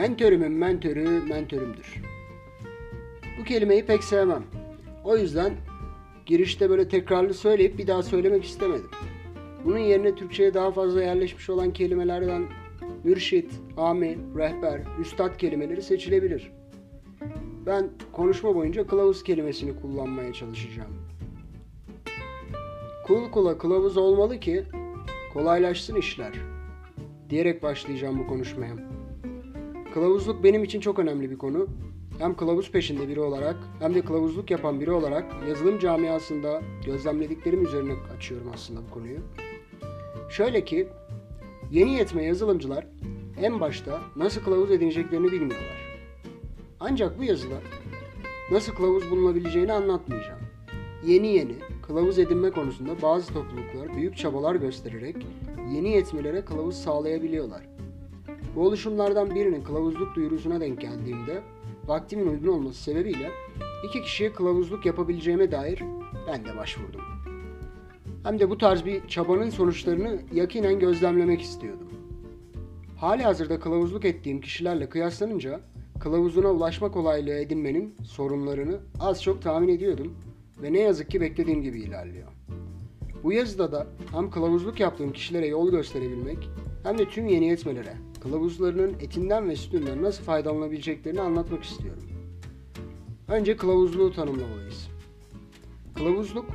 Mentörümün mentörü mentörümdür. Bu kelimeyi pek sevmem. O yüzden girişte böyle tekrarlı söyleyip bir daha söylemek istemedim. Bunun yerine Türkçe'ye daha fazla yerleşmiş olan kelimelerden mürşit, ami, rehber, üstad kelimeleri seçilebilir. Ben konuşma boyunca kılavuz kelimesini kullanmaya çalışacağım. Kul kula kılavuz olmalı ki kolaylaşsın işler diyerek başlayacağım bu konuşmaya. Kılavuzluk benim için çok önemli bir konu. Hem kılavuz peşinde biri olarak hem de kılavuzluk yapan biri olarak yazılım camiasında gözlemlediklerim üzerine açıyorum aslında bu konuyu. Şöyle ki yeni yetme yazılımcılar en başta nasıl kılavuz edineceklerini bilmiyorlar. Ancak bu yazıda nasıl kılavuz bulunabileceğini anlatmayacağım. Yeni yeni kılavuz edinme konusunda bazı topluluklar büyük çabalar göstererek yeni yetmelere kılavuz sağlayabiliyorlar. Bu oluşumlardan birinin kılavuzluk duyurusuna denk geldiğimde vaktimin uygun olması sebebiyle iki kişiye kılavuzluk yapabileceğime dair ben de başvurdum. Hem de bu tarz bir çabanın sonuçlarını yakinen gözlemlemek istiyordum. Hali hazırda kılavuzluk ettiğim kişilerle kıyaslanınca kılavuzuna ulaşma kolaylığı edinmenin sorunlarını az çok tahmin ediyordum ve ne yazık ki beklediğim gibi ilerliyor. Bu yazıda da hem kılavuzluk yaptığım kişilere yol gösterebilmek hem de tüm yeni yetmelere kılavuzlarının etinden ve sütünden nasıl faydalanabileceklerini anlatmak istiyorum. Önce kılavuzluğu tanımlamalıyız. Kılavuzluk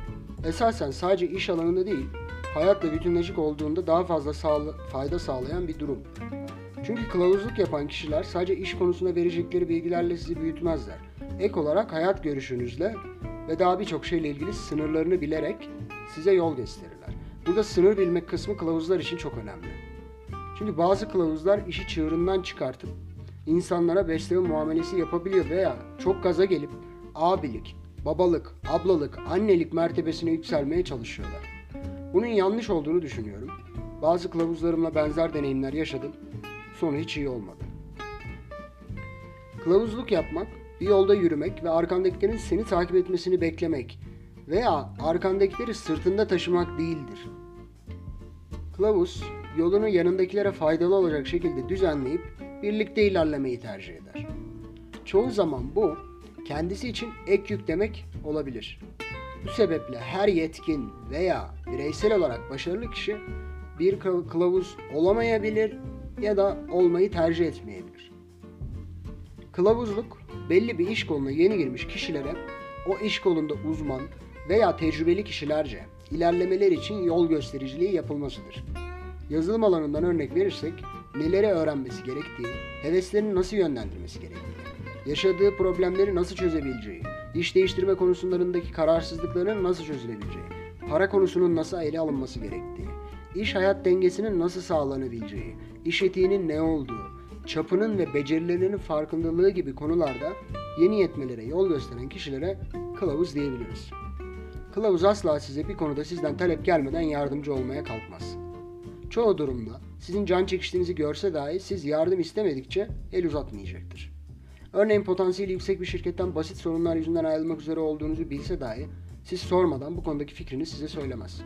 esasen sadece iş alanında değil, hayatla bütünleşik olduğunda daha fazla sağla- fayda sağlayan bir durum. Çünkü kılavuzluk yapan kişiler sadece iş konusunda verecekleri bilgilerle sizi büyütmezler. Ek olarak hayat görüşünüzle ve daha birçok şeyle ilgili sınırlarını bilerek size yol gösterirler. Burada sınır bilmek kısmı kılavuzlar için çok önemli. Çünkü bazı kılavuzlar işi çığırından çıkartıp insanlara besleme muamelesi yapabiliyor veya çok gaza gelip abilik, babalık, ablalık, annelik mertebesine yükselmeye çalışıyorlar. Bunun yanlış olduğunu düşünüyorum. Bazı kılavuzlarımla benzer deneyimler yaşadım. Sonu hiç iyi olmadı. Kılavuzluk yapmak, bir yolda yürümek ve arkandakilerin seni takip etmesini beklemek veya arkandakileri sırtında taşımak değildir. Kılavuz, yolunu yanındakilere faydalı olacak şekilde düzenleyip birlikte ilerlemeyi tercih eder. Çoğu zaman bu, kendisi için ek yük demek olabilir. Bu sebeple her yetkin veya bireysel olarak başarılı kişi bir kıl- kılavuz olamayabilir ya da olmayı tercih etmeyebilir. Kılavuzluk belli bir iş koluna yeni girmiş kişilere o iş kolunda uzman veya tecrübeli kişilerce ilerlemeler için yol göstericiliği yapılmasıdır. Yazılım alanından örnek verirsek neleri öğrenmesi gerektiği, heveslerini nasıl yönlendirmesi gerektiği, yaşadığı problemleri nasıl çözebileceği, iş değiştirme konularındaki kararsızlıkların nasıl çözülebileceği, para konusunun nasıl ele alınması gerektiği, iş hayat dengesinin nasıl sağlanabileceği, iş etiğinin ne olduğu, çapının ve becerilerinin farkındalığı gibi konularda yeni yetmelere yol gösteren kişilere kılavuz diyebiliriz. Kılavuz asla size bir konuda sizden talep gelmeden yardımcı olmaya kalkmaz. Çoğu durumda sizin can çekiştiğinizi görse dahi siz yardım istemedikçe el uzatmayacaktır. Örneğin potansiyeli yüksek bir şirketten basit sorunlar yüzünden ayrılmak üzere olduğunuzu bilse dahi siz sormadan bu konudaki fikrini size söylemez.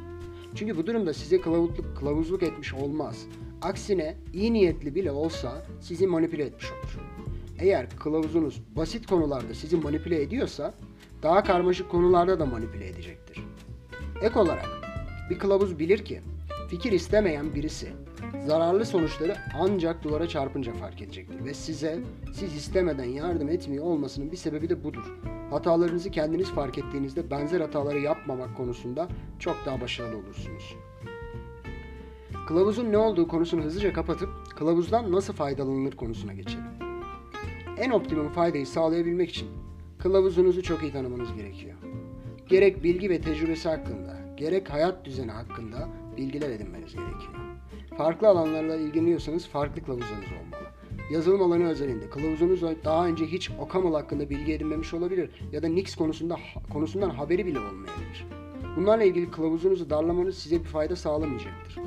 Çünkü bu durumda size kılavuzluk, kılavuzluk etmiş olmaz. Aksine iyi niyetli bile olsa sizi manipüle etmiş olur. Eğer kılavuzunuz basit konularda sizi manipüle ediyorsa daha karmaşık konularda da manipüle edecektir. Ek olarak bir kılavuz bilir ki fikir istemeyen birisi zararlı sonuçları ancak duvara çarpınca fark edecektir ve size siz istemeden yardım etmiyor olmasının bir sebebi de budur. Hatalarınızı kendiniz fark ettiğinizde benzer hataları yapmamak konusunda çok daha başarılı olursunuz. Kılavuzun ne olduğu konusunu hızlıca kapatıp kılavuzdan nasıl faydalanılır konusuna geçelim. En optimum faydayı sağlayabilmek için kılavuzunuzu çok iyi tanımanız gerekiyor. Gerek bilgi ve tecrübesi hakkında, gerek hayat düzeni hakkında bilgiler edinmeniz gerekiyor. Farklı alanlarla ilgileniyorsanız farklı kılavuzlarınız olmalı. Yazılım alanı özelinde kılavuzunuz daha önce hiç OCaml hakkında bilgi edinmemiş olabilir ya da Nix konusunda konusundan haberi bile olmayabilir. Bunlarla ilgili kılavuzunuzu darlamanız size bir fayda sağlamayacaktır.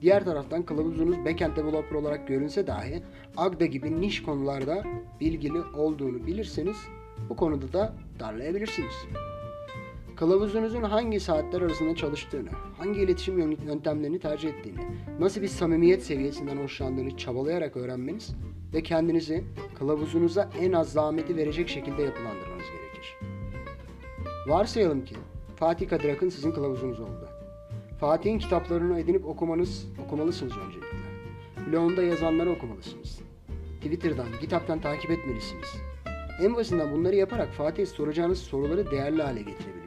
Diğer taraftan kılavuzunuz backend developer olarak görünse dahi Agda gibi niş konularda bilgili olduğunu bilirseniz bu konuda da darlayabilirsiniz. Kılavuzunuzun hangi saatler arasında çalıştığını, hangi iletişim yön- yöntemlerini tercih ettiğini, nasıl bir samimiyet seviyesinden hoşlandığını çabalayarak öğrenmeniz ve kendinizi kılavuzunuza en az zahmeti verecek şekilde yapılandırmanız gerekir. Varsayalım ki Fatih Kadir Akın sizin kılavuzunuz oldu. Fatih'in kitaplarını edinip okumanız, okumalısınız öncelikle. Blogunda yazanları okumalısınız. Twitter'dan, GitHub'tan takip etmelisiniz. En basitinden bunları yaparak Fatih'e soracağınız soruları değerli hale getirebilirsiniz.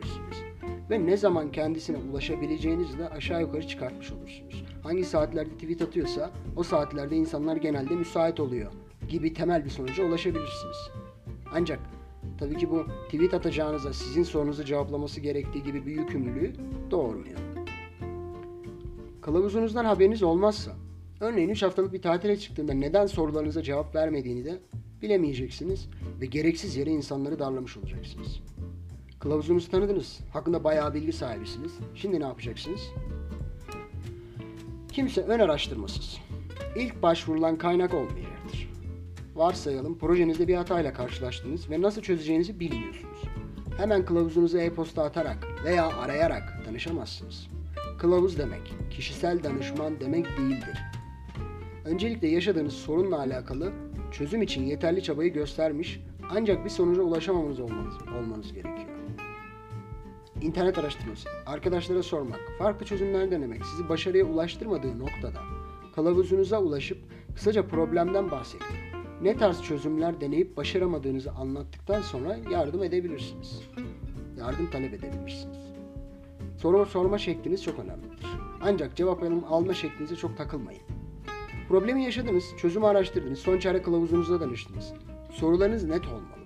Ve ne zaman kendisine ulaşabileceğinizi de aşağı yukarı çıkartmış olursunuz. Hangi saatlerde tweet atıyorsa o saatlerde insanlar genelde müsait oluyor gibi temel bir sonuca ulaşabilirsiniz. Ancak tabii ki bu tweet atacağınıza sizin sorunuzu cevaplaması gerektiği gibi bir yükümlülüğü doğurmuyor. Kılavuzunuzdan haberiniz olmazsa, örneğin 3 haftalık bir tatile çıktığında neden sorularınıza cevap vermediğini de bilemeyeceksiniz ve gereksiz yere insanları darlamış olacaksınız. Kılavuzunuzu tanıdınız, hakkında bayağı bilgi sahibisiniz. Şimdi ne yapacaksınız? Kimse ön araştırmasız. İlk başvurulan kaynak olmayacaktır. Varsayalım projenizde bir hatayla karşılaştınız ve nasıl çözeceğinizi bilmiyorsunuz. Hemen kılavuzunuzu e-posta atarak veya arayarak danışamazsınız. Kılavuz demek, kişisel danışman demek değildir. Öncelikle yaşadığınız sorunla alakalı çözüm için yeterli çabayı göstermiş ancak bir sonuca ulaşamamanız olmanız, olmanız gerekiyor. İnternet araştırması, arkadaşlara sormak, farklı çözümler denemek sizi başarıya ulaştırmadığı noktada kılavuzunuza ulaşıp kısaca problemden bahsedip ne tarz çözümler deneyip başaramadığınızı anlattıktan sonra yardım edebilirsiniz. Yardım talep edebilirsiniz. Soru sorma şekliniz çok önemlidir. Ancak cevap alma şeklinize çok takılmayın. Problemi yaşadınız, çözümü araştırdınız, son çare kılavuzunuza danıştınız. Sorularınız net olmalı.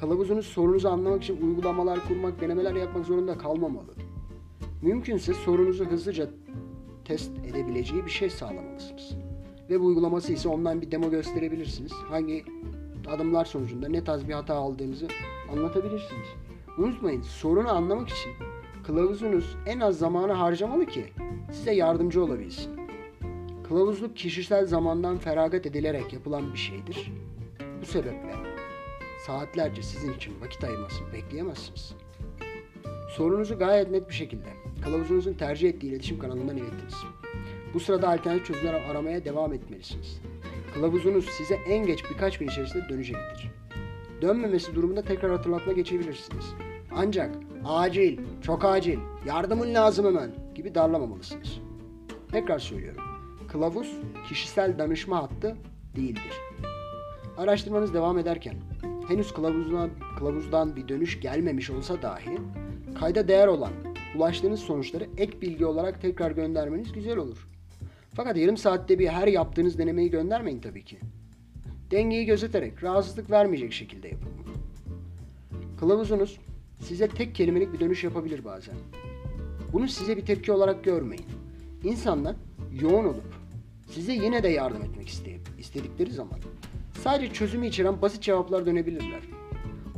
Kılavuzunuz sorunuzu anlamak için uygulamalar kurmak, denemeler yapmak zorunda kalmamalı. Mümkünse sorunuzu hızlıca test edebileceği bir şey sağlamalısınız. Ve bu uygulaması ise ondan bir demo gösterebilirsiniz. Hangi adımlar sonucunda ne tarz bir hata aldığınızı anlatabilirsiniz. Unutmayın sorunu anlamak için kılavuzunuz en az zamanı harcamalı ki size yardımcı olabilsin. Kılavuzluk kişisel zamandan feragat edilerek yapılan bir şeydir. Bu sebeple saatlerce sizin için vakit ayırmasını bekleyemezsiniz. Sorunuzu gayet net bir şekilde kılavuzunuzun tercih ettiği iletişim kanalından ilettiniz. Bu sırada alternatif çözümler aramaya devam etmelisiniz. Kılavuzunuz size en geç birkaç gün içerisinde dönecektir. Dönmemesi durumunda tekrar hatırlatma geçebilirsiniz. Ancak acil, çok acil, yardımın lazım hemen gibi darlamamalısınız. Tekrar söylüyorum. Kılavuz kişisel danışma hattı değildir. Araştırmanız devam ederken henüz kılavuzdan, kılavuzdan bir dönüş gelmemiş olsa dahi kayda değer olan ulaştığınız sonuçları ek bilgi olarak tekrar göndermeniz güzel olur. Fakat yarım saatte bir her yaptığınız denemeyi göndermeyin tabii ki. Dengeyi gözeterek rahatsızlık vermeyecek şekilde yapın. Kılavuzunuz size tek kelimelik bir dönüş yapabilir bazen. Bunu size bir tepki olarak görmeyin. İnsanlar yoğun olup size yine de yardım etmek isteyip istedikleri zaman sadece çözümü içeren basit cevaplar dönebilirler.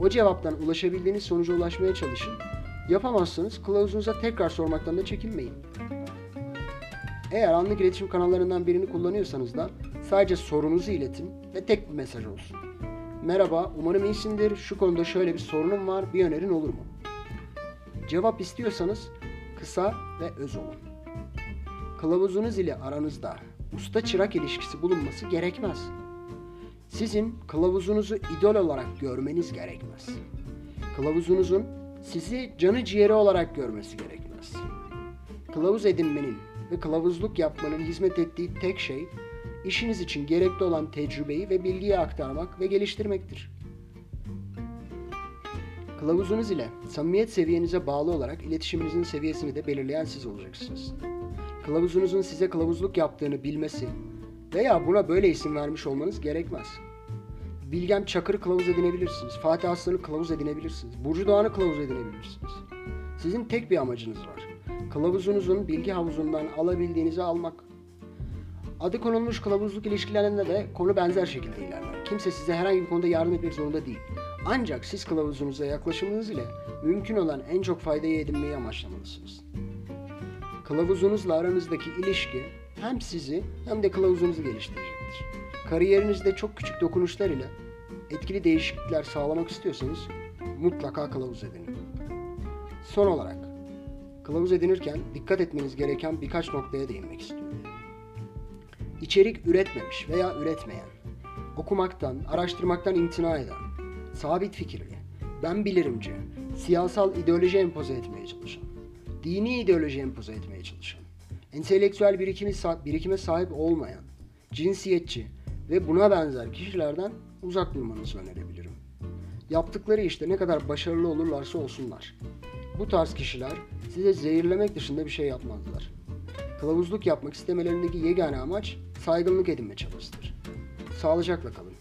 O cevaptan ulaşabildiğiniz sonuca ulaşmaya çalışın. Yapamazsanız kılavuzunuza tekrar sormaktan da çekinmeyin. Eğer anlık iletişim kanallarından birini kullanıyorsanız da sadece sorunuzu iletin ve tek bir mesaj olsun. Merhaba, umarım iyisindir. Şu konuda şöyle bir sorunum var. Bir önerin olur mu? Cevap istiyorsanız kısa ve öz olun. Kılavuzunuz ile aranızda usta çırak ilişkisi bulunması gerekmez. Sizin kılavuzunuzu idol olarak görmeniz gerekmez. Kılavuzunuzun sizi canı ciğeri olarak görmesi gerekmez. Kılavuz edinmenin ve kılavuzluk yapmanın hizmet ettiği tek şey işiniz için gerekli olan tecrübeyi ve bilgiyi aktarmak ve geliştirmektir. Kılavuzunuz ile samimiyet seviyenize bağlı olarak iletişiminizin seviyesini de belirleyen siz olacaksınız. Kılavuzunuzun size kılavuzluk yaptığını bilmesi veya buna böyle isim vermiş olmanız gerekmez. Bilgem Çakır'ı kılavuz edinebilirsiniz. Fatih Aslan'ı kılavuz edinebilirsiniz. Burcu Doğan'ı kılavuz edinebilirsiniz. Sizin tek bir amacınız var. Kılavuzunuzun bilgi havuzundan alabildiğinizi almak. Adı konulmuş kılavuzluk ilişkilerinde de konu benzer şekilde ilerler. Kimse size herhangi bir konuda yardım etmek zorunda değil. Ancak siz kılavuzunuza yaklaşımınız ile mümkün olan en çok faydayı edinmeyi amaçlamalısınız. Kılavuzunuzla aranızdaki ilişki hem sizi hem de kılavuzunuzu geliştirecektir. Kariyerinizde çok küçük dokunuşlar ile etkili değişiklikler sağlamak istiyorsanız mutlaka kılavuz edinin. Son olarak, kılavuz edinirken dikkat etmeniz gereken birkaç noktaya değinmek istiyorum. İçerik üretmemiş veya üretmeyen, okumaktan, araştırmaktan imtina eden, sabit fikirli, ben bilirimci, siyasal ideoloji empoze etmeye çalışan, dini ideoloji empoze etmeye çalışan, entelektüel birikimi, birikime sahip olmayan, cinsiyetçi ve buna benzer kişilerden uzak durmanızı önerebilirim. Yaptıkları işte ne kadar başarılı olurlarsa olsunlar. Bu tarz kişiler size zehirlemek dışında bir şey yapmazlar. Kılavuzluk yapmak istemelerindeki yegane amaç saygınlık edinme çabasıdır. Sağlıcakla kalın.